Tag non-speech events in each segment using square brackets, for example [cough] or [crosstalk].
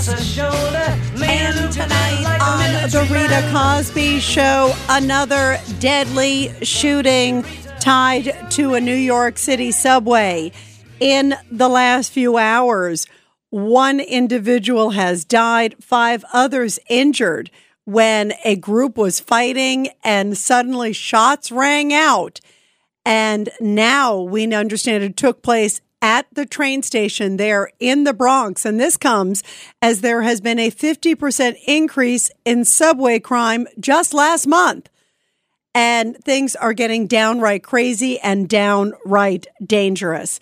Across her shoulder And tonight like on the Rita. Cosby Show, another deadly shooting tied to a New York City subway. In the last few hours, one individual has died, five others injured when a group was fighting and suddenly shots rang out. And now we understand it took place at the train station there in the Bronx. And this comes as there has been a 50% increase in subway crime just last month. And things are getting downright crazy and downright dangerous.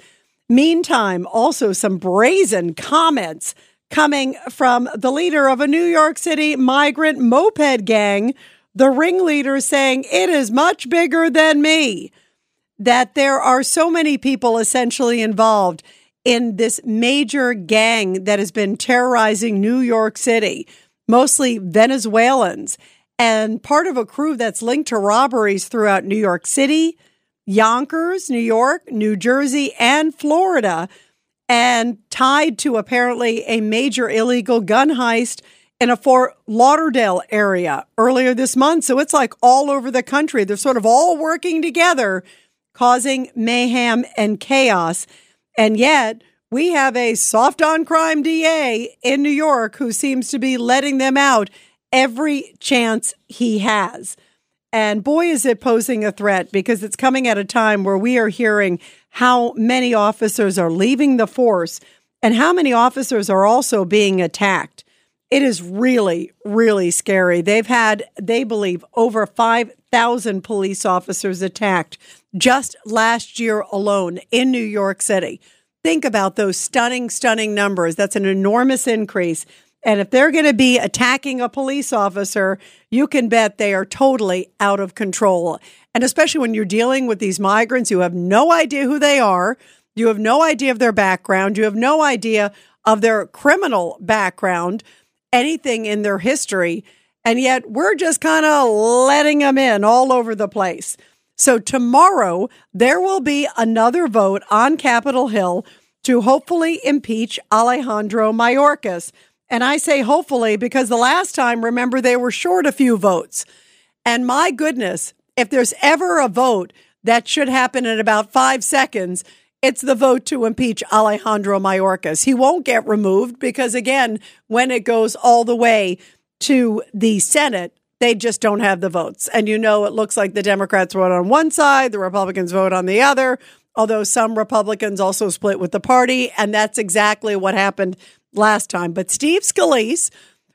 Meantime, also some brazen comments coming from the leader of a New York City migrant moped gang, the ringleader saying, It is much bigger than me that there are so many people essentially involved in this major gang that has been terrorizing New York City, mostly Venezuelans, and part of a crew that's linked to robberies throughout New York City, Yonkers, New York, New Jersey, and Florida, and tied to apparently a major illegal gun heist in a Fort Lauderdale area earlier this month. So it's like all over the country. They're sort of all working together causing mayhem and chaos. And yet, we have a soft on crime DA in New York who seems to be letting them out every chance he has. And boy, is it posing a threat because it's coming at a time where we are hearing how many officers are leaving the force and how many officers are also being attacked. It is really, really scary. They've had, they believe, over 5,000 police officers attacked just last year alone in New York City. Think about those stunning, stunning numbers. That's an enormous increase. And if they're going to be attacking a police officer, you can bet they are totally out of control. And especially when you're dealing with these migrants, you have no idea who they are. You have no idea of their background. You have no idea of their criminal background, anything in their history. And yet we're just kind of letting them in all over the place. So tomorrow there will be another vote on Capitol Hill to hopefully impeach Alejandro Mayorkas. And I say hopefully because the last time, remember, they were short a few votes. And my goodness, if there's ever a vote that should happen in about five seconds, it's the vote to impeach Alejandro Mayorkas. He won't get removed because, again, when it goes all the way to the Senate, they just don't have the votes. And you know, it looks like the Democrats vote on one side, the Republicans vote on the other, although some Republicans also split with the party. And that's exactly what happened last time. But Steve Scalise,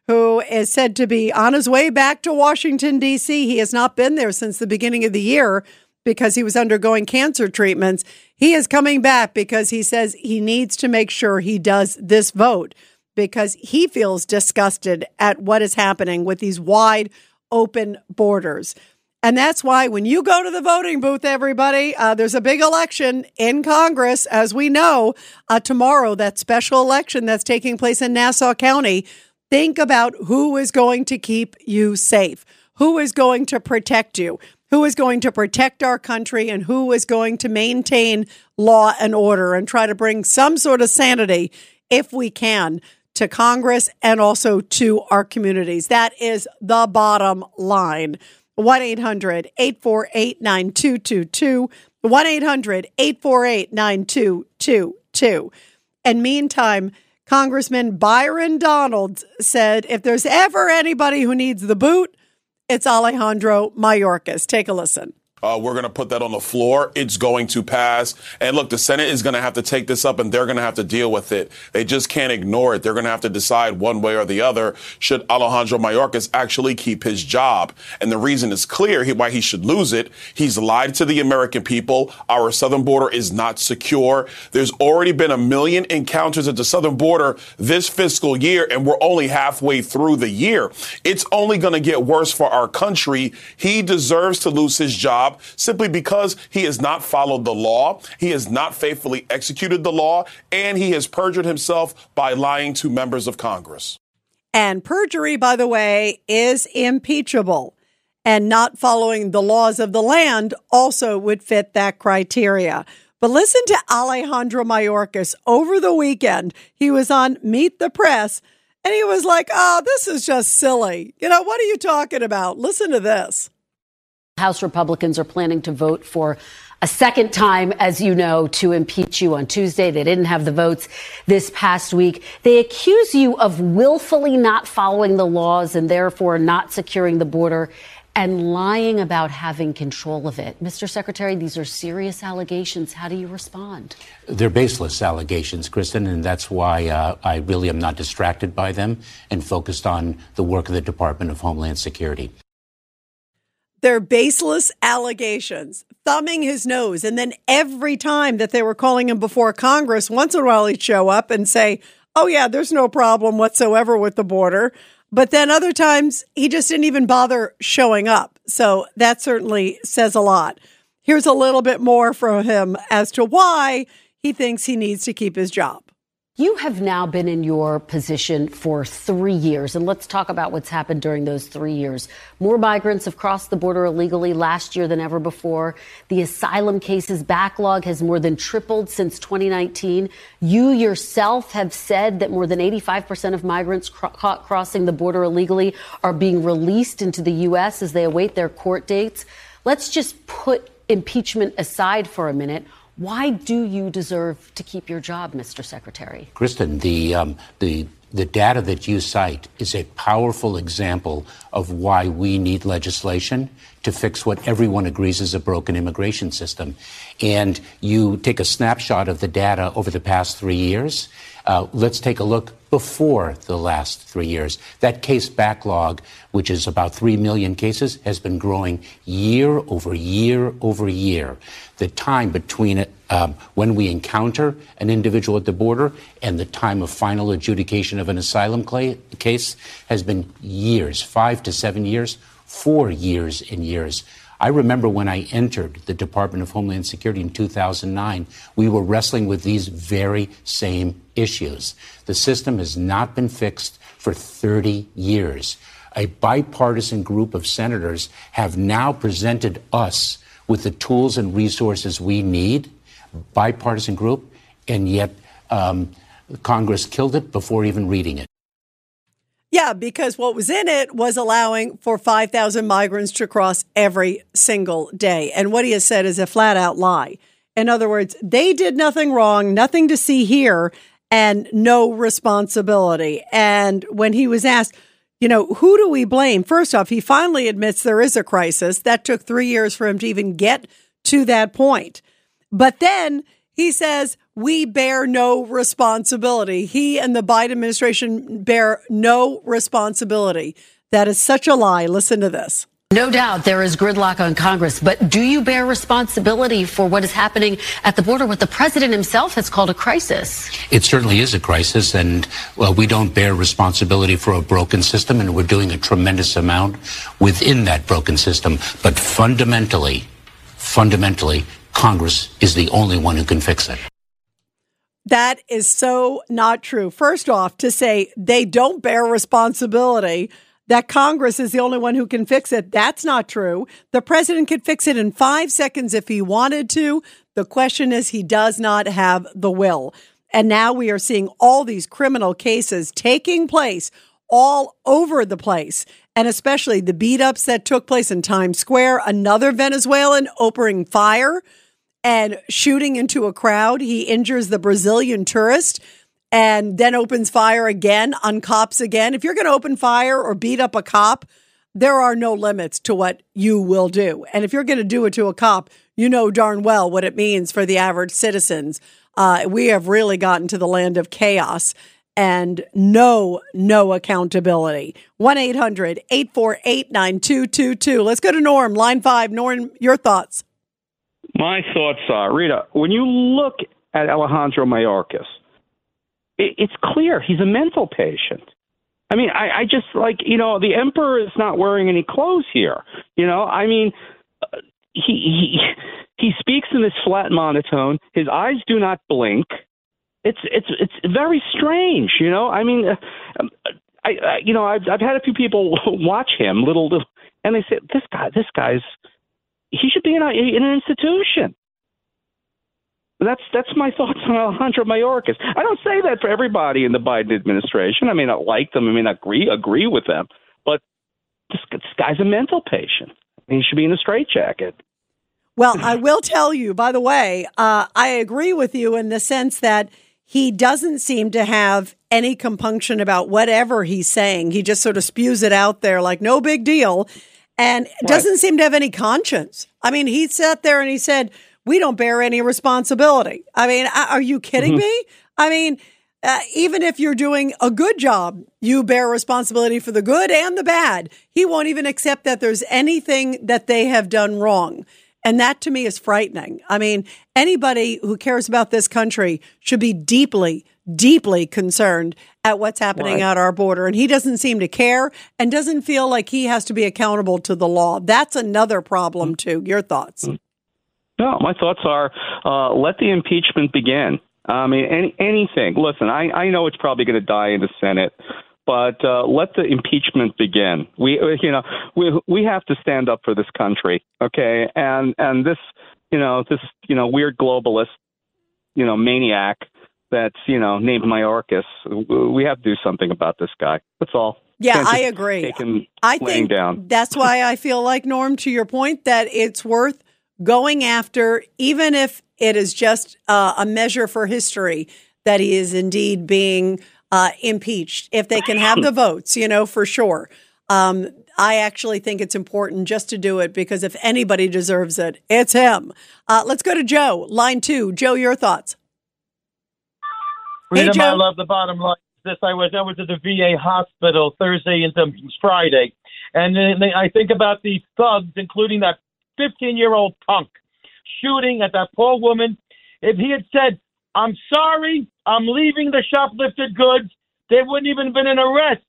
who is said to be on his way back to Washington, D.C., he has not been there since the beginning of the year because he was undergoing cancer treatments. He is coming back because he says he needs to make sure he does this vote because he feels disgusted at what is happening with these wide open borders. And that's why when you go to the voting booth, everybody, uh, there's a big election in Congress, as we know, uh, tomorrow, that special election that's taking place in Nassau County. Think about who is going to keep you safe, who is going to protect you, who is going to protect our country, and who is going to maintain law and order and try to bring some sort of sanity, if we can, to Congress and also to our communities. That is the bottom line. 1 800 848 9222. 1 800 848 9222. And meantime, Congressman Byron Donalds said if there's ever anybody who needs the boot, it's Alejandro Mayorkas. Take a listen. Uh, we're going to put that on the floor. It's going to pass. And look, the Senate is going to have to take this up and they're going to have to deal with it. They just can't ignore it. They're going to have to decide one way or the other should Alejandro Mayorkas actually keep his job. And the reason is clear why he should lose it. He's lied to the American people. Our southern border is not secure. There's already been a million encounters at the southern border this fiscal year, and we're only halfway through the year. It's only going to get worse for our country. He deserves to lose his job simply because he has not followed the law, he has not faithfully executed the law, and he has perjured himself by lying to members of Congress. And perjury, by the way, is impeachable. And not following the laws of the land also would fit that criteria. But listen to Alejandro Mayorkas over the weekend. He was on Meet the Press and he was like, oh, this is just silly. You know, what are you talking about? Listen to this. House Republicans are planning to vote for a second time, as you know, to impeach you on Tuesday. They didn't have the votes this past week. They accuse you of willfully not following the laws and therefore not securing the border and lying about having control of it. Mr. Secretary, these are serious allegations. How do you respond? They're baseless allegations, Kristen, and that's why uh, I really am not distracted by them and focused on the work of the Department of Homeland Security. They're baseless allegations, thumbing his nose. And then every time that they were calling him before Congress, once in a while he'd show up and say, Oh, yeah, there's no problem whatsoever with the border. But then other times he just didn't even bother showing up. So that certainly says a lot. Here's a little bit more from him as to why he thinks he needs to keep his job. You have now been in your position for three years, and let's talk about what's happened during those three years. More migrants have crossed the border illegally last year than ever before. The asylum cases backlog has more than tripled since 2019. You yourself have said that more than 85% of migrants caught crossing the border illegally are being released into the U.S. as they await their court dates. Let's just put impeachment aside for a minute. Why do you deserve to keep your job, Mr. Secretary? Kristen, the, um, the, the data that you cite is a powerful example of why we need legislation to fix what everyone agrees is a broken immigration system. And you take a snapshot of the data over the past three years. Uh, let's take a look before the last three years. That case backlog, which is about 3 million cases, has been growing year over year over year. The time between um, when we encounter an individual at the border and the time of final adjudication of an asylum case has been years, five to seven years, four years and years. I remember when I entered the Department of Homeland Security in 2009, we were wrestling with these very same issues. The system has not been fixed for 30 years. A bipartisan group of senators have now presented us with the tools and resources we need, bipartisan group, and yet um, Congress killed it before even reading it. Yeah, because what was in it was allowing for 5,000 migrants to cross every single day. And what he has said is a flat out lie. In other words, they did nothing wrong, nothing to see here, and no responsibility. And when he was asked, you know, who do we blame? First off, he finally admits there is a crisis. That took three years for him to even get to that point. But then he says, we bear no responsibility. He and the Biden administration bear no responsibility. That is such a lie. Listen to this. No doubt there is gridlock on Congress, but do you bear responsibility for what is happening at the border, what the president himself has called a crisis? It certainly is a crisis, and well, we don't bear responsibility for a broken system, and we're doing a tremendous amount within that broken system. But fundamentally, fundamentally, Congress is the only one who can fix it. That is so not true. First off, to say they don't bear responsibility that Congress is the only one who can fix it. That's not true. The president could fix it in five seconds if he wanted to. The question is, he does not have the will. And now we are seeing all these criminal cases taking place all over the place. And especially the beat ups that took place in Times Square, another Venezuelan opening fire. And shooting into a crowd. He injures the Brazilian tourist and then opens fire again on cops again. If you're going to open fire or beat up a cop, there are no limits to what you will do. And if you're going to do it to a cop, you know darn well what it means for the average citizens. Uh, we have really gotten to the land of chaos and no, no accountability. 1 800 848 9222. Let's go to Norm, line five. Norm, your thoughts. My thoughts are, Rita, when you look at Alejandro Mayorkas, it, it's clear he's a mental patient. I mean, I, I just like you know the emperor is not wearing any clothes here. You know, I mean, uh, he he he speaks in this flat monotone. His eyes do not blink. It's it's it's very strange. You know, I mean, uh, um, I, I you know I've I've had a few people [laughs] watch him, little little, and they say this guy this guy's he should be in, a, in an institution. That's that's my thoughts on Alejandro Mayorkas. I don't say that for everybody in the Biden administration. I may not like them. I may not agree agree with them, but this, this guy's a mental patient. He should be in a straitjacket. Well, I will tell you, by the way, uh, I agree with you in the sense that he doesn't seem to have any compunction about whatever he's saying. He just sort of spews it out there like no big deal and right. doesn't seem to have any conscience. I mean, he sat there and he said, we don't bear any responsibility. I mean, are you kidding mm-hmm. me? I mean, uh, even if you're doing a good job, you bear responsibility for the good and the bad. He won't even accept that there's anything that they have done wrong. And that to me is frightening. I mean, anybody who cares about this country should be deeply, deeply concerned at what's happening right. at our border. And he doesn't seem to care and doesn't feel like he has to be accountable to the law. That's another problem, too. Your thoughts? No, my thoughts are uh, let the impeachment begin. I mean, any, anything. Listen, I, I know it's probably going to die in the Senate, but uh, let the impeachment begin. We, you know, we we have to stand up for this country, okay? And and this, you know, this, you know, weird globalist, you know, maniac that's you know named Mayorkas. We have to do something about this guy. That's all. Yeah, I agree. I think down. that's why I feel like Norm, to your point, that it's worth going after, even if it is just uh, a measure for history that he is indeed being uh, impeached. If they can have the [laughs] votes, you know, for sure. Um, I actually think it's important just to do it because if anybody deserves it, it's him. Uh, let's go to Joe, line two. Joe, your thoughts. Freedom, hey. I love the bottom line. This I was I was at the VA hospital Thursday into Friday, and I think about these thugs, including that 15 year old punk shooting at that poor woman. If he had said, I'm sorry, I'm leaving the shoplifted goods, there wouldn't even have been an arrest.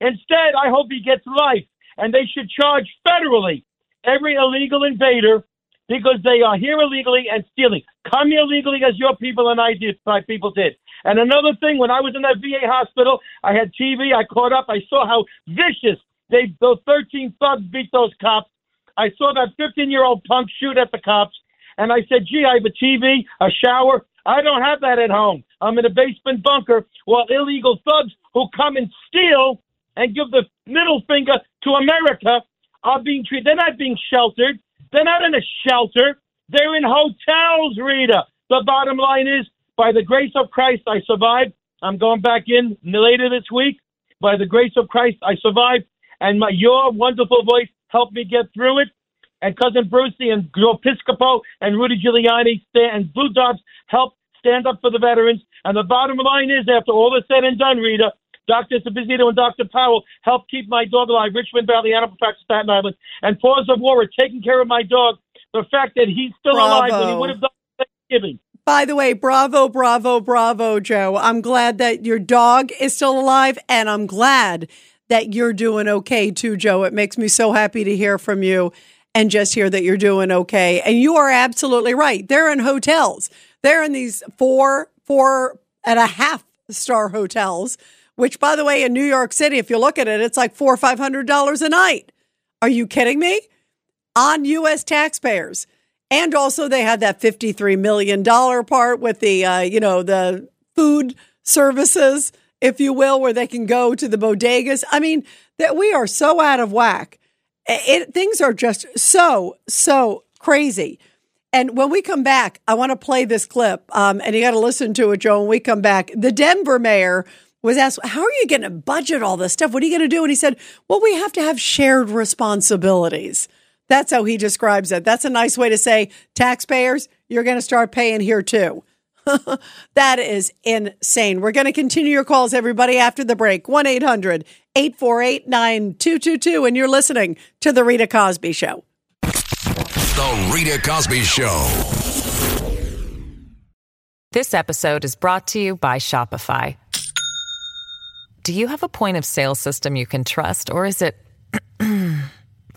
Instead, I hope he gets life, and they should charge federally every illegal invader because they are here illegally and stealing. Come here legally as your people and I did, my people did. And another thing, when I was in that VA hospital, I had TV, I caught up, I saw how vicious they those 13 thugs beat those cops. I saw that 15 year old punk shoot at the cops, and I said, gee, I have a TV, a shower. I don't have that at home. I'm in a basement bunker while illegal thugs who come and steal and give the middle finger to America are being treated. They're not being sheltered. They're not in a shelter. They're in hotels, Rita. The bottom line is, by the grace of Christ, I survived. I'm going back in later this week. By the grace of Christ, I survived. And my, your wonderful voice helped me get through it. And cousin Brucey and Joe Piscopo and Rudy Giuliani and Blue Dogs helped stand up for the veterans. And the bottom line is, after all is said and done, Rita, Dr. Sabizito and Dr. Powell helped keep my dog alive. Richmond Valley Animal Practice, Staten Island, and Paws of War are taking care of my dog. The fact that he's still Bravo. alive when he would have done Thanksgiving. By the way, bravo, bravo, bravo, Joe. I'm glad that your dog is still alive, and I'm glad that you're doing okay too, Joe. It makes me so happy to hear from you and just hear that you're doing okay. And you are absolutely right. They're in hotels. They're in these four, four and a half star hotels, which by the way, in New York City, if you look at it, it's like four or five hundred dollars a night. Are you kidding me? On US taxpayers. And also they had that $53 million part with the, uh, you know, the food services if you will, where they can go to the bodegas. I mean, that we are so out of whack. It, things are just so, so crazy. And when we come back, I want to play this clip, um, and you got to listen to it, Joe. When we come back, the Denver mayor was asked, How are you going to budget all this stuff? What are you going to do? And he said, Well, we have to have shared responsibilities. That's how he describes it. That's a nice way to say, taxpayers, you're going to start paying here too. [laughs] that is insane. We're going to continue your calls, everybody, after the break. 1 800 848 9222. And you're listening to The Rita Cosby Show. The Rita Cosby Show. This episode is brought to you by Shopify. Do you have a point of sale system you can trust, or is it [clears throat]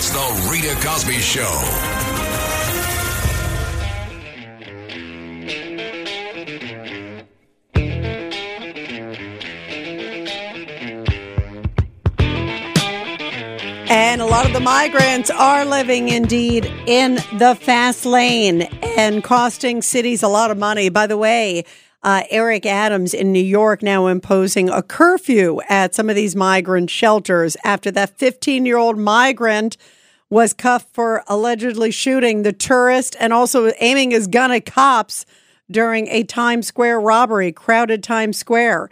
It's the Rita Cosby Show. And a lot of the migrants are living indeed in the fast lane and costing cities a lot of money. By the way, uh, Eric Adams in New York now imposing a curfew at some of these migrant shelters after that 15 year old migrant was cuffed for allegedly shooting the tourist and also aiming his gun at cops during a Times Square robbery, crowded Times Square.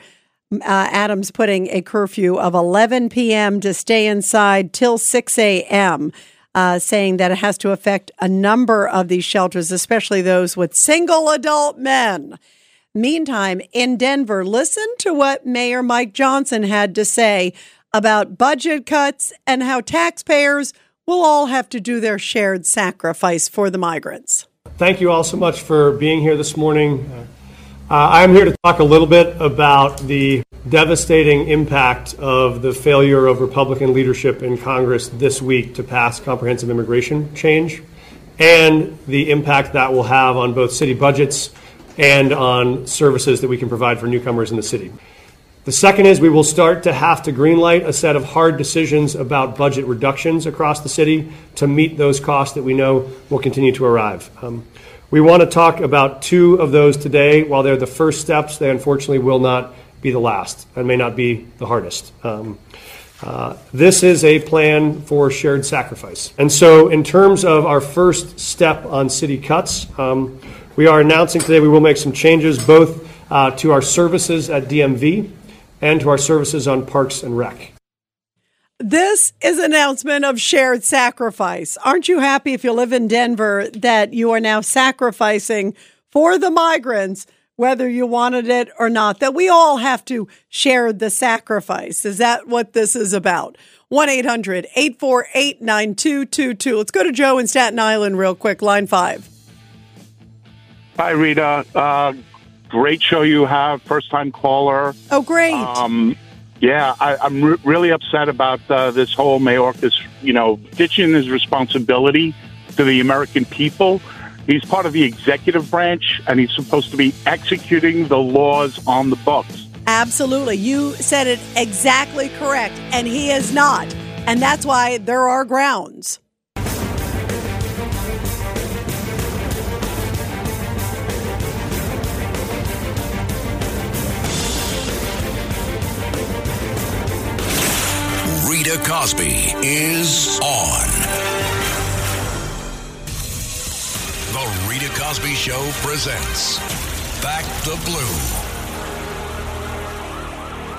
Uh, Adams putting a curfew of 11 p.m. to stay inside till 6 a.m., uh, saying that it has to affect a number of these shelters, especially those with single adult men. Meantime, in Denver, listen to what Mayor Mike Johnston had to say about budget cuts and how taxpayers will all have to do their shared sacrifice for the migrants. Thank you all so much for being here this morning. Uh, I'm here to talk a little bit about the devastating impact of the failure of Republican leadership in Congress this week to pass comprehensive immigration change and the impact that will have on both city budgets and on services that we can provide for newcomers in the city. The second is we will start to have to greenlight a set of hard decisions about budget reductions across the city to meet those costs that we know will continue to arrive. Um, we want to talk about two of those today. While they're the first steps, they unfortunately will not be the last and may not be the hardest. Um, uh, this is a plan for shared sacrifice. And so, in terms of our first step on city cuts, um, we are announcing today we will make some changes both uh, to our services at DMV and to our services on Parks and Rec. This is an announcement of shared sacrifice. Aren't you happy if you live in Denver that you are now sacrificing for the migrants, whether you wanted it or not? That we all have to share the sacrifice. Is that what this is about? 1 800 848 9222. Let's go to Joe in Staten Island real quick, line five. Hi, Rita. Uh, great show you have. First time caller. Oh, great. Um, yeah, I, I'm re- really upset about uh, this whole Mayorkas, you know, ditching his responsibility to the American people. He's part of the executive branch, and he's supposed to be executing the laws on the books. Absolutely. You said it exactly correct, and he is not. And that's why there are grounds. Rita Cosby is on. The Rita Cosby Show presents Back the Blue.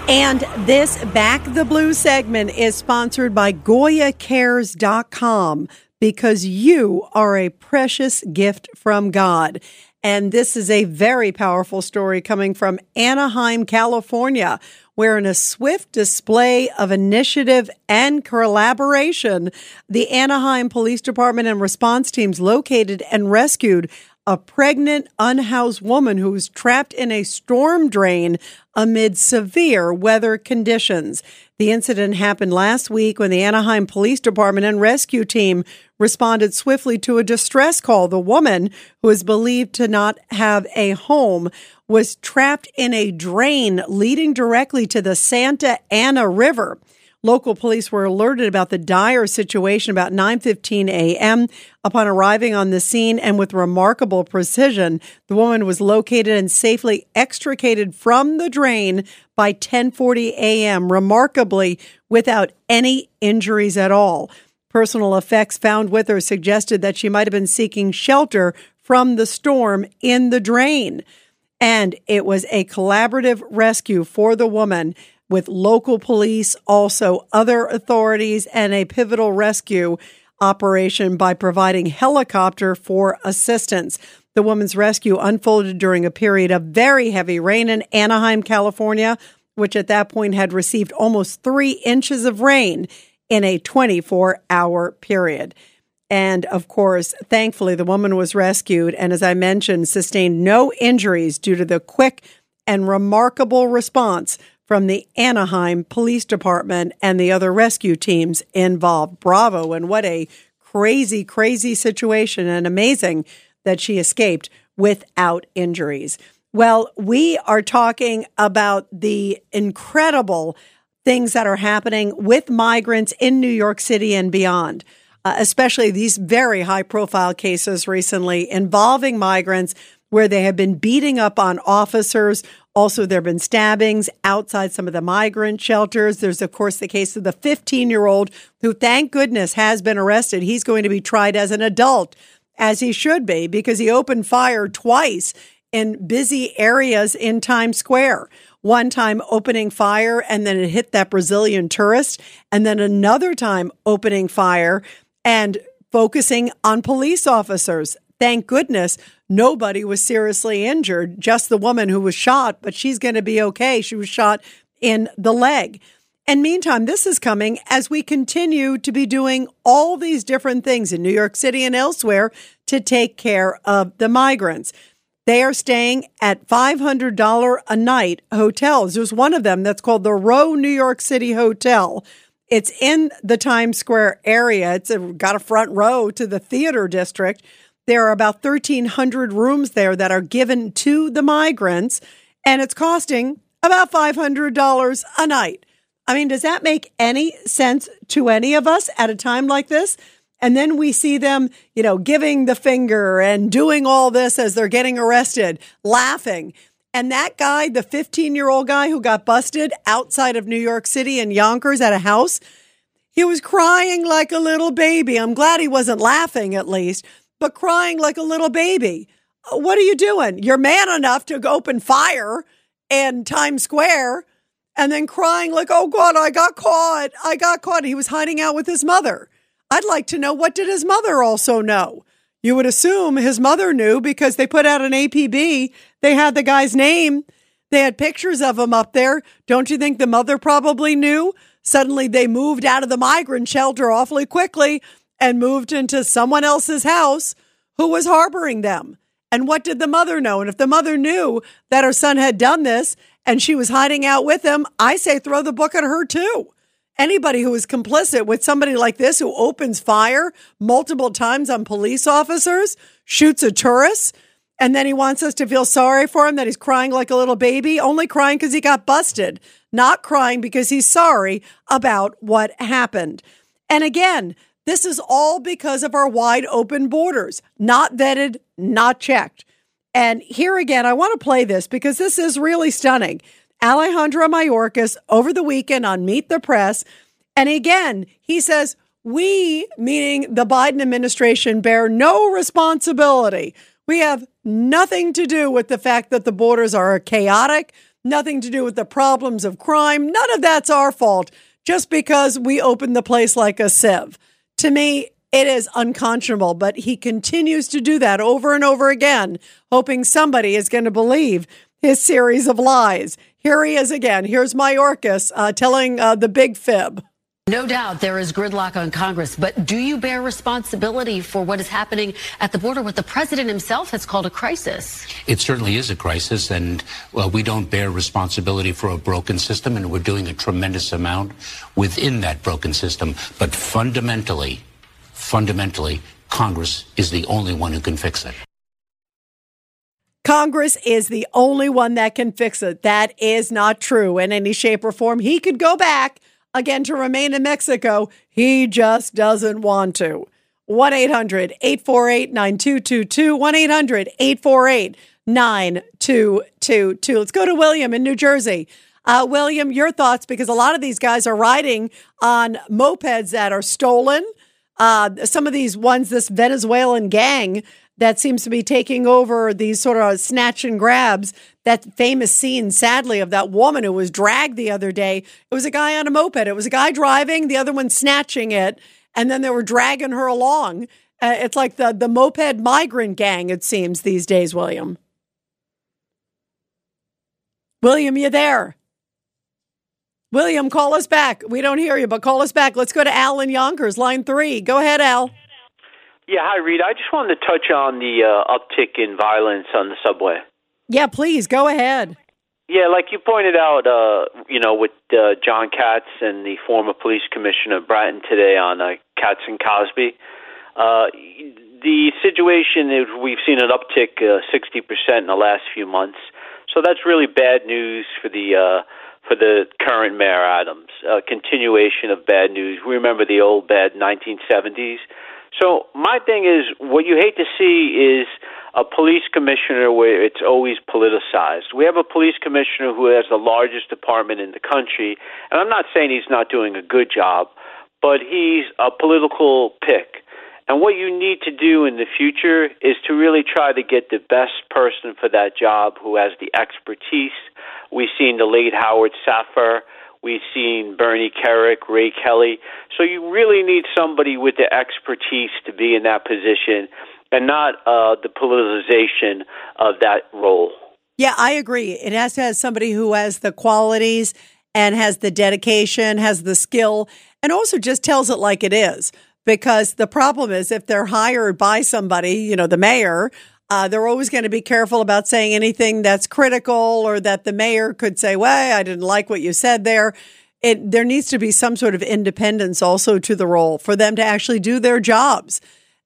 And this Back the Blue segment is sponsored by GoyaCares.com because you are a precious gift from God. And this is a very powerful story coming from Anaheim, California, where in a swift display of initiative and collaboration, the Anaheim Police Department and response teams located and rescued a pregnant, unhoused woman who was trapped in a storm drain amid severe weather conditions. The incident happened last week when the Anaheim Police Department and rescue team responded swiftly to a distress call. The woman, who is believed to not have a home, was trapped in a drain leading directly to the Santa Ana River. Local police were alerted about the dire situation about 9:15 a.m. Upon arriving on the scene and with remarkable precision, the woman was located and safely extricated from the drain by 10:40 a.m. remarkably without any injuries at all. Personal effects found with her suggested that she might have been seeking shelter from the storm in the drain. And it was a collaborative rescue for the woman with local police, also other authorities, and a pivotal rescue operation by providing helicopter for assistance. The woman's rescue unfolded during a period of very heavy rain in Anaheim, California, which at that point had received almost three inches of rain in a 24 hour period. And of course, thankfully, the woman was rescued and, as I mentioned, sustained no injuries due to the quick and remarkable response from the Anaheim Police Department and the other rescue teams involved. Bravo. And what a crazy, crazy situation and amazing that she escaped without injuries. Well, we are talking about the incredible things that are happening with migrants in New York City and beyond. Uh, especially these very high profile cases recently involving migrants where they have been beating up on officers also, there have been stabbings outside some of the migrant shelters. There's, of course, the case of the 15 year old who, thank goodness, has been arrested. He's going to be tried as an adult, as he should be, because he opened fire twice in busy areas in Times Square. One time opening fire and then it hit that Brazilian tourist, and then another time opening fire and focusing on police officers. Thank goodness Nobody was seriously injured, just the woman who was shot, but she's going to be okay. She was shot in the leg. And meantime, this is coming as we continue to be doing all these different things in New York City and elsewhere to take care of the migrants. They are staying at $500 a night hotels. There's one of them that's called the Row New York City Hotel. It's in the Times Square area. It's got a front row to the theater district. There are about 1,300 rooms there that are given to the migrants, and it's costing about $500 a night. I mean, does that make any sense to any of us at a time like this? And then we see them, you know, giving the finger and doing all this as they're getting arrested, laughing. And that guy, the 15 year old guy who got busted outside of New York City in Yonkers at a house, he was crying like a little baby. I'm glad he wasn't laughing at least but crying like a little baby. Uh, what are you doing? You're man enough to open fire in Times Square and then crying like, oh God, I got caught. I got caught. He was hiding out with his mother. I'd like to know what did his mother also know? You would assume his mother knew because they put out an APB. They had the guy's name. They had pictures of him up there. Don't you think the mother probably knew? Suddenly they moved out of the migrant shelter awfully quickly and moved into someone else's house who was harboring them. And what did the mother know? And if the mother knew that her son had done this and she was hiding out with him, I say throw the book at her too. Anybody who is complicit with somebody like this who opens fire multiple times on police officers, shoots a tourist, and then he wants us to feel sorry for him that he's crying like a little baby, only crying because he got busted, not crying because he's sorry about what happened. And again, this is all because of our wide open borders, not vetted, not checked. And here again, I want to play this because this is really stunning. Alejandro Mayorkas over the weekend on Meet the Press. And again, he says, we, meaning the Biden administration, bear no responsibility. We have nothing to do with the fact that the borders are chaotic, nothing to do with the problems of crime. None of that's our fault just because we opened the place like a sieve. To me, it is unconscionable, but he continues to do that over and over again, hoping somebody is going to believe his series of lies. Here he is again. Here's Mayorkas uh, telling uh, the big fib. No doubt there is gridlock on Congress, but do you bear responsibility for what is happening at the border, what the president himself has called a crisis? It certainly is a crisis, and well, we don't bear responsibility for a broken system, and we're doing a tremendous amount within that broken system. But fundamentally, fundamentally, Congress is the only one who can fix it. Congress is the only one that can fix it. That is not true in any shape or form. He could go back again to remain in Mexico. He just doesn't want to. 1 800 848 9222. 1 800 848 9222. Let's go to William in New Jersey. Uh, William, your thoughts because a lot of these guys are riding on mopeds that are stolen. Uh, some of these ones, this Venezuelan gang that seems to be taking over these sort of snatch and grabs. That famous scene, sadly, of that woman who was dragged the other day. It was a guy on a moped. It was a guy driving, the other one snatching it, and then they were dragging her along. Uh, it's like the the moped migrant gang. It seems these days, William. William, you there? William, call us back. We don't hear you, but call us back. Let's go to Al in Yonkers, line three. Go ahead, Al. Yeah, hi, Rita. I just wanted to touch on the uh, uptick in violence on the subway. Yeah, please go ahead. Yeah, like you pointed out, uh, you know, with uh, John Katz and the former police commissioner Bratton today on uh, Cats and Cosby. Uh, the situation is we've seen an uptick uh, 60% in the last few months. So that's really bad news for the uh, for the current Mayor Adams. A continuation of bad news. We remember the old bad 1970s. So my thing is, what you hate to see is a police commissioner where it's always politicized. We have a police commissioner who has the largest department in the country, and I'm not saying he's not doing a good job, but he's a political pick. And what you need to do in the future is to really try to get the best person for that job who has the expertise. We've seen the late Howard Safir We've seen Bernie Kerik, Ray Kelly. So you really need somebody with the expertise to be in that position and not uh, the politicization of that role. Yeah, I agree. It has to have somebody who has the qualities and has the dedication, has the skill, and also just tells it like it is. Because the problem is if they're hired by somebody, you know, the mayor, uh, they're always going to be careful about saying anything that's critical or that the mayor could say, well, I didn't like what you said there. It, there needs to be some sort of independence also to the role for them to actually do their jobs.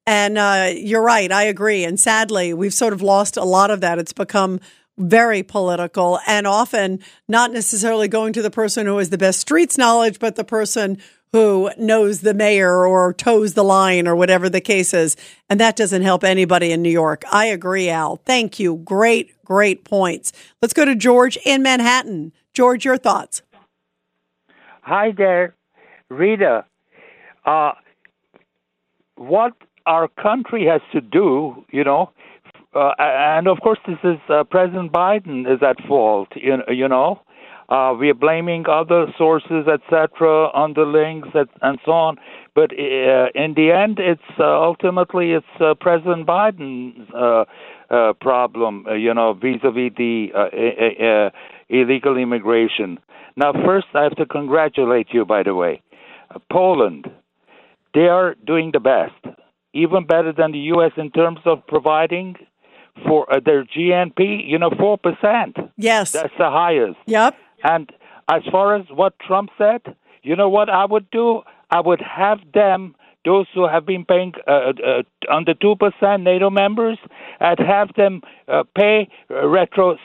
And uh, you're right, I agree. And sadly, we've sort of lost a lot of that. It's become very political and often not necessarily going to the person who has the best streets knowledge, but the person who knows the mayor or toes the line or whatever the case is. And that doesn't help anybody in New York. I agree, Al. Thank you. Great, great points. Let's go to George in Manhattan. George, your thoughts. Hi there, Rita. Uh, what our country has to do, you know, uh, and of course, this is uh, President Biden is at fault, you, you know. Uh, we are blaming other sources, etc., underlings, and so on. But uh, in the end, it's uh, ultimately it's uh, President Biden's uh, uh, problem, uh, you know, vis-a-vis the uh, uh, uh, illegal immigration. Now, first, I have to congratulate you, by the way. Uh, Poland, they are doing the best, even better than the U.S. in terms of providing for uh, their GNP, you know, 4%. Yes. That's the highest. Yep. And as far as what Trump said, you know what I would do? I would have them, those who have been paying uh, uh, under 2% NATO members, I'd have them uh, pay retro,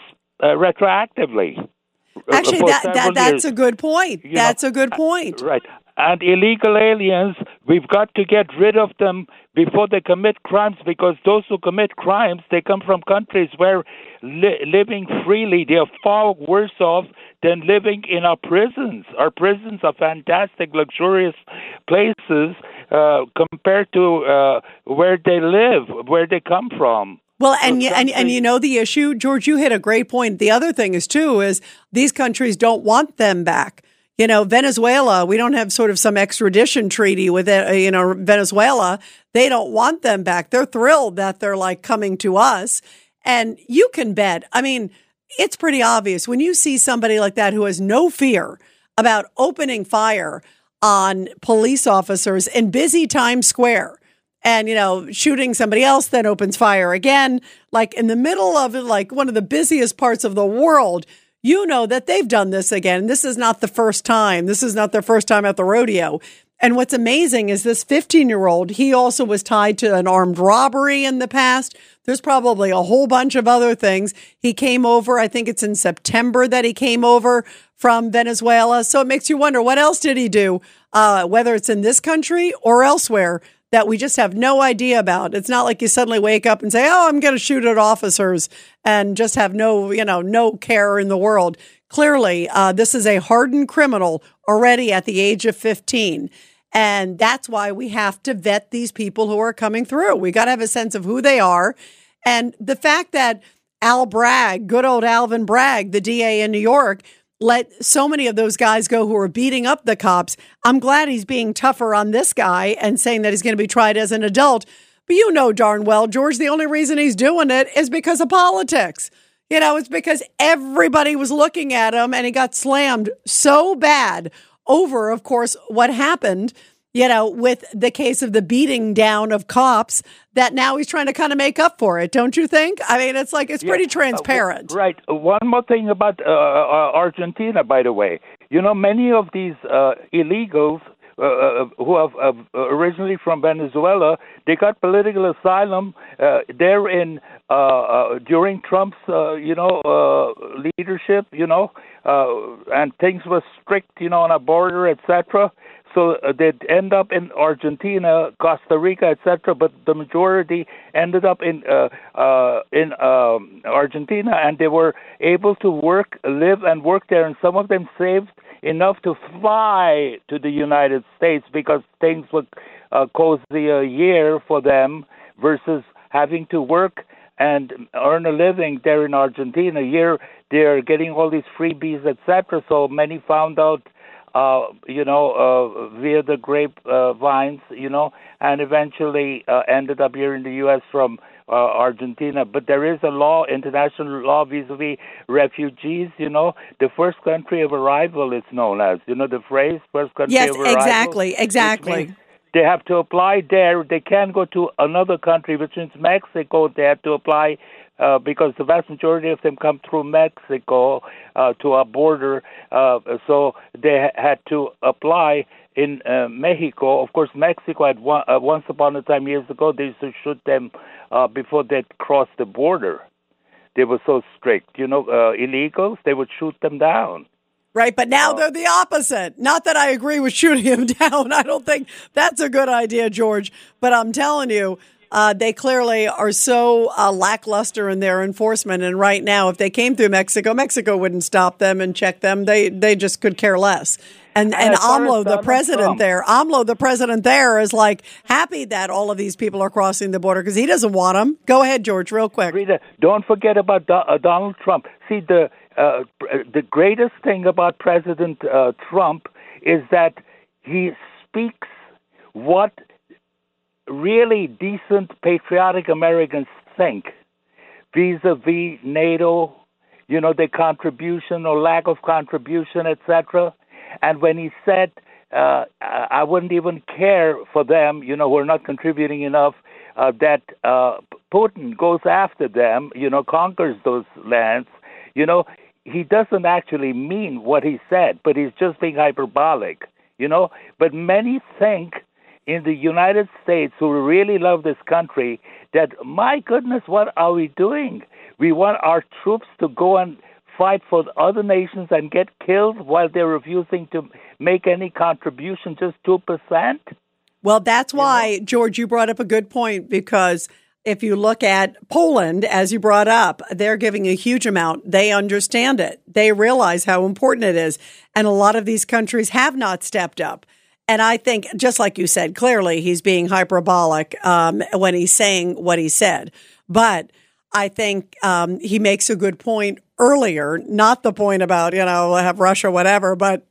uh, retroactively. Actually, that, that that's a good point. You that's know, a good point. Right. And illegal aliens, we've got to get rid of them before they commit crimes because those who commit crimes, they come from countries where li- living freely, they're far worse off than living in our prisons. Our prisons are fantastic, luxurious places uh, compared to uh, where they live, where they come from. Well, and, and and you know the issue, George. You hit a great point. The other thing is too is these countries don't want them back. You know, Venezuela, we don't have sort of some extradition treaty with it, you know Venezuela. They don't want them back. They're thrilled that they're like coming to us. And you can bet. I mean, it's pretty obvious when you see somebody like that who has no fear about opening fire on police officers in busy Times Square and, you know, shooting somebody else, then opens fire again, like in the middle of like one of the busiest parts of the world. You know that they've done this again. This is not the first time. This is not their first time at the rodeo. And what's amazing is this 15 year old, he also was tied to an armed robbery in the past. There's probably a whole bunch of other things. He came over, I think it's in September that he came over from Venezuela. So it makes you wonder what else did he do, uh, whether it's in this country or elsewhere that we just have no idea about. It's not like you suddenly wake up and say, "Oh, I'm going to shoot at officers," and just have no, you know, no care in the world. Clearly, uh, this is a hardened criminal already at the age of 15. And that's why we have to vet these people who are coming through. We got to have a sense of who they are. And the fact that Al Bragg, good old Alvin Bragg, the DA in New York, let so many of those guys go who are beating up the cops. I'm glad he's being tougher on this guy and saying that he's going to be tried as an adult. But you know darn well, George, the only reason he's doing it is because of politics. You know, it's because everybody was looking at him and he got slammed so bad over, of course, what happened, you know, with the case of the beating down of cops that now he's trying to kind of make up for it, don't you think? I mean, it's like it's pretty transparent. Uh, right. One more thing about uh, uh, Argentina, by the way. You know, many of these uh, illegals uh, uh, who are uh, originally from Venezuela, they got political asylum uh, there in uh, uh, during Trump's, uh, you know, uh, leadership. You know, uh, and things were strict, you know, on a border, etc. So uh, they'd end up in Argentina, Costa Rica, etc. But the majority ended up in uh, uh, in um, Argentina, and they were able to work, live, and work there. And some of them saved enough to fly to the United States because things would uh, a year for them versus having to work and earn a living there in Argentina. Here they're getting all these freebies, etc. So many found out, uh, you know, uh, via the grape uh, vines, you know, and eventually uh, ended up here in the U.S. from uh, Argentina. But there is a law, international law vis-a-vis refugees. You know, the first country of arrival is known as. You know, the phrase first country Yes, of arrival. exactly, which exactly. They have to apply there. They can't go to another country, which means Mexico. They have to apply uh, because the vast majority of them come through Mexico uh, to our border. Uh, so they ha- had to apply in uh, Mexico. Of course, Mexico had one, uh, once upon a time years ago they used to shoot them uh, before they crossed the border. They were so strict, you know, uh, illegals. They would shoot them down. Right, but now they're the opposite. Not that I agree with shooting him [laughs] down. I don't think that's a good idea, George. But I'm telling you, uh, they clearly are so uh, lackluster in their enforcement. And right now, if they came through Mexico, Mexico wouldn't stop them and check them. They they just could care less. And and AMLO, the president Trump- there, AMLO, the president there, is like happy that all of these people are crossing the border because he doesn't want them. Go ahead, George, real quick. Rita, don't forget about Do- uh, Donald Trump. See, the uh, the greatest thing about President uh, Trump is that he speaks what really decent, patriotic Americans think vis-a-vis NATO. You know, their contribution or lack of contribution, etc. And when he said, uh, I wouldn't even care for them, you know, who are not contributing enough, uh, that uh, Putin goes after them, you know, conquers those lands, you know, he doesn't actually mean what he said, but he's just being hyperbolic, you know. But many think in the United States who really love this country that, my goodness, what are we doing? We want our troops to go and fight for the other nations and get killed while they're refusing to make any contribution, just 2%? Well, that's why, George, you brought up a good point because if you look at Poland, as you brought up, they're giving a huge amount. They understand it. They realize how important it is. And a lot of these countries have not stepped up. And I think, just like you said, clearly he's being hyperbolic um, when he's saying what he said. But I think um, he makes a good point earlier, not the point about, you know, have Russia, whatever, but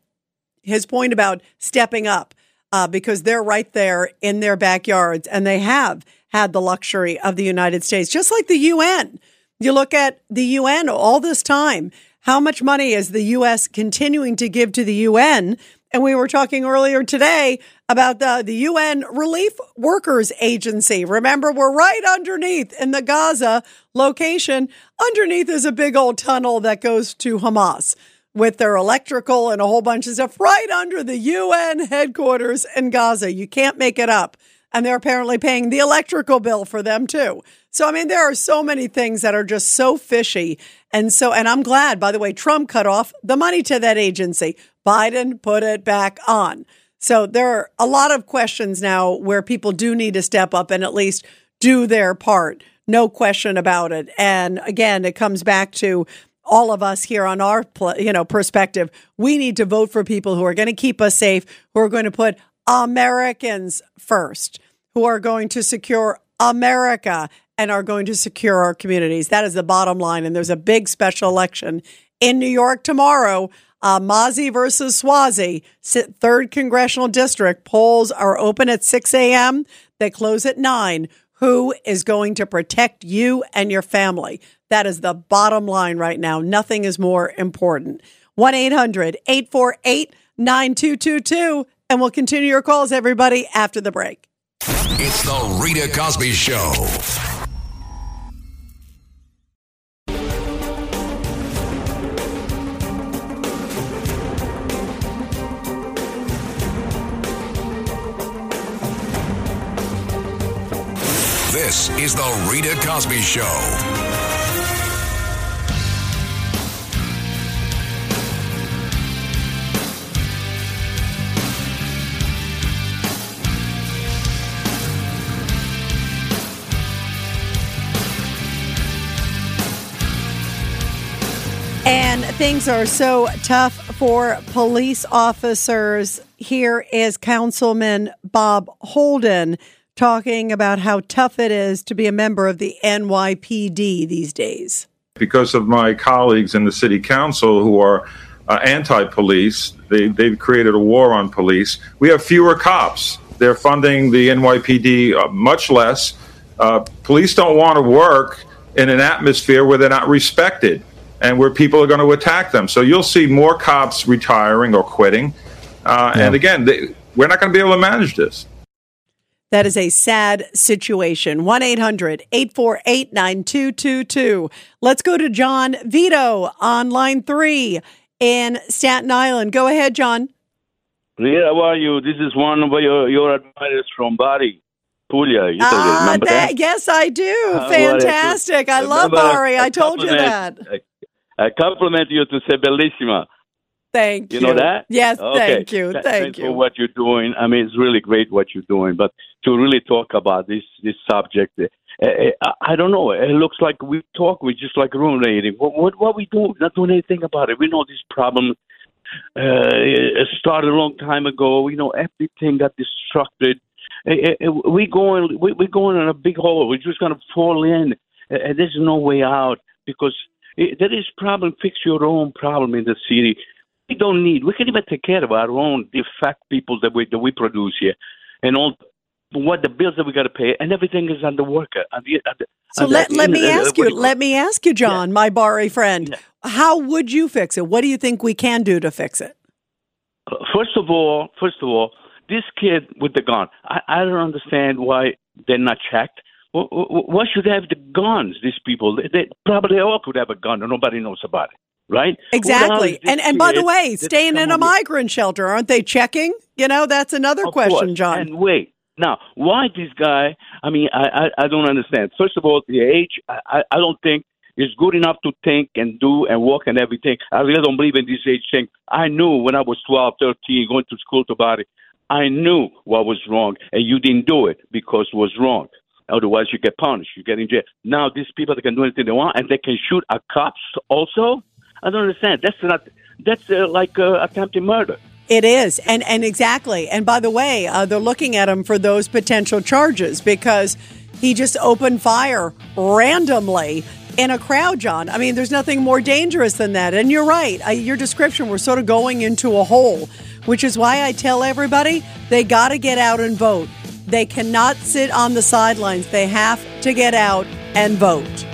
his point about stepping up uh, because they're right there in their backyards and they have had the luxury of the United States, just like the UN. You look at the UN all this time, how much money is the U.S. continuing to give to the UN? And we were talking earlier today about the, the UN Relief Workers Agency. Remember, we're right underneath in the Gaza location. Underneath is a big old tunnel that goes to Hamas with their electrical and a whole bunch of stuff right under the UN headquarters in Gaza. You can't make it up. And they're apparently paying the electrical bill for them too. So, I mean, there are so many things that are just so fishy. And so, and I'm glad, by the way, Trump cut off the money to that agency. Biden put it back on. So there are a lot of questions now where people do need to step up and at least do their part. No question about it. And again, it comes back to all of us here on our you know perspective. We need to vote for people who are going to keep us safe, who are going to put Americans first, who are going to secure America and are going to secure our communities. That is the bottom line. And there's a big special election in New York tomorrow. Uh, versus Suozzi, third congressional district. Polls are open at 6 a.m. They close at 9. Who is going to protect you and your family? That is the bottom line right now. Nothing is more important. 1 800 848 9222. And we'll continue your calls, everybody, after the break. It's the Rita Cosby Show. This is the Rita Cosby Show. Things are so tough for police officers. Here is Councilman Bob Holden talking about how tough it is to be a member of the NYPD these days. Because of my colleagues in the city council who are uh, anti police, they, they've created a war on police. We have fewer cops. They're funding the NYPD uh, much less. Uh, police don't want to work in an atmosphere where they're not respected and where people are going to attack them. So you'll see more cops retiring or quitting. Uh, yeah. And again, they, we're not going to be able to manage this. That is a sad situation. 1 800 848 9222. Let's go to John Vito on line three in Staten Island. Go ahead, John. Yeah, how are you? This is one of your, your admirers from Bari. Puglia. You ah, that, that? Yes, I do. Uh, Fantastic. I love Bari. I told you that. I compliment you to say bellissima. Thank you. You know that? Yes, okay. thank you. Th- thank you for what you're doing. I mean, it's really great what you're doing. But to really talk about this this subject, uh, I don't know. It looks like we talk, we just like ruminating. What what, what we do? Not doing anything about it. We know this problem uh, started a long time ago. We know everything got destructed. We going we we going in a big hole. We're just gonna fall in. Uh, there's no way out because Eh, there is problem. Fix your own problem in the city. We don't need. We can even take care of our own defect people that we that we produce here, and all what the bills that we got to pay, and everything is on the worker. On the, on the, so let, uh, let me ask you, let me ask you, John, yeah. my Bari friend, yeah. how would you fix it? What do you think we can do to fix it? Uh, first of all, first of all, this kid with the gun, I, I don't understand why they're not checked. Why should they have the guns? These people, they, they probably all could have a gun, and nobody knows about it, right? Exactly. And and by the way, staying in a migrant shelter, aren't they checking? You know, that's another of question, course. John. And wait, now why this guy? I mean, I I, I don't understand. First of all, the age, I I don't think is good enough to think and do and work and everything. I really don't believe in this age thing. I knew when I was 12, 13, going to school to body, I knew what was wrong, and you didn't do it because it was wrong. Otherwise, you get punished. You get in jail. Now, these people they can do anything they want, and they can shoot at cops also. I don't understand. That's not. That's uh, like uh, attempted murder. It is, and and exactly. And by the way, uh, they're looking at him for those potential charges because he just opened fire randomly in a crowd, John. I mean, there's nothing more dangerous than that. And you're right. Your description, we're sort of going into a hole, which is why I tell everybody they got to get out and vote. They cannot sit on the sidelines. They have to get out and vote.